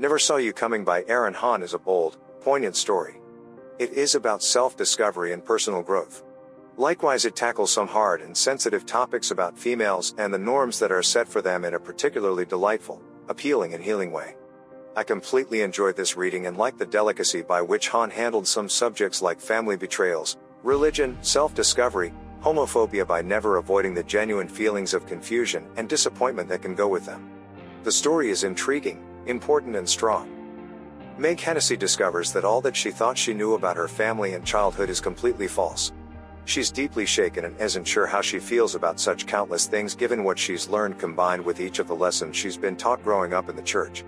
Never Saw You Coming by Erin Hahn is a bold, poignant story. It is about self discovery and personal growth. Likewise, it tackles some hard and sensitive topics about females and the norms that are set for them in a particularly delightful, appealing, and healing way. I completely enjoyed this reading and liked the delicacy by which Hahn handled some subjects like family betrayals, religion, self discovery, homophobia by never avoiding the genuine feelings of confusion and disappointment that can go with them. The story is intriguing, important, and strong. Meg Hennessy discovers that all that she thought she knew about her family and childhood is completely false. She's deeply shaken and isn't sure how she feels about such countless things given what she's learned combined with each of the lessons she's been taught growing up in the church.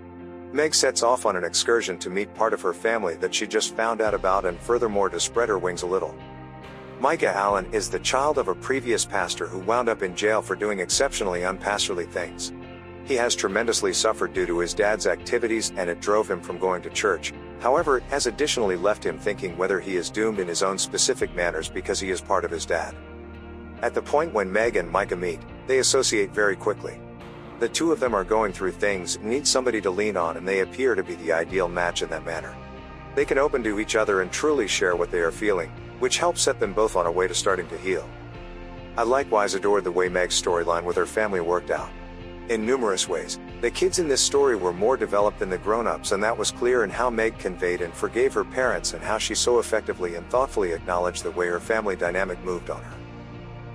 Meg sets off on an excursion to meet part of her family that she just found out about and furthermore to spread her wings a little. Micah Allen is the child of a previous pastor who wound up in jail for doing exceptionally unpastorly things. He has tremendously suffered due to his dad's activities and it drove him from going to church, However, it has additionally left him thinking whether he is doomed in his own specific manners because he is part of his dad. At the point when Meg and Micah meet, they associate very quickly. The two of them are going through things, need somebody to lean on, and they appear to be the ideal match in that manner. They can open to each other and truly share what they are feeling, which helps set them both on a way to starting to heal. I likewise adored the way Meg's storyline with her family worked out. In numerous ways, the kids in this story were more developed than the grown ups, and that was clear in how Meg conveyed and forgave her parents and how she so effectively and thoughtfully acknowledged the way her family dynamic moved on her.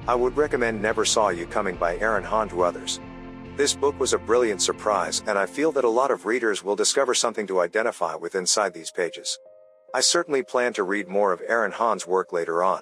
I would recommend Never Saw You Coming by Erin Hahn to others. This book was a brilliant surprise, and I feel that a lot of readers will discover something to identify with inside these pages. I certainly plan to read more of Erin Hahn's work later on.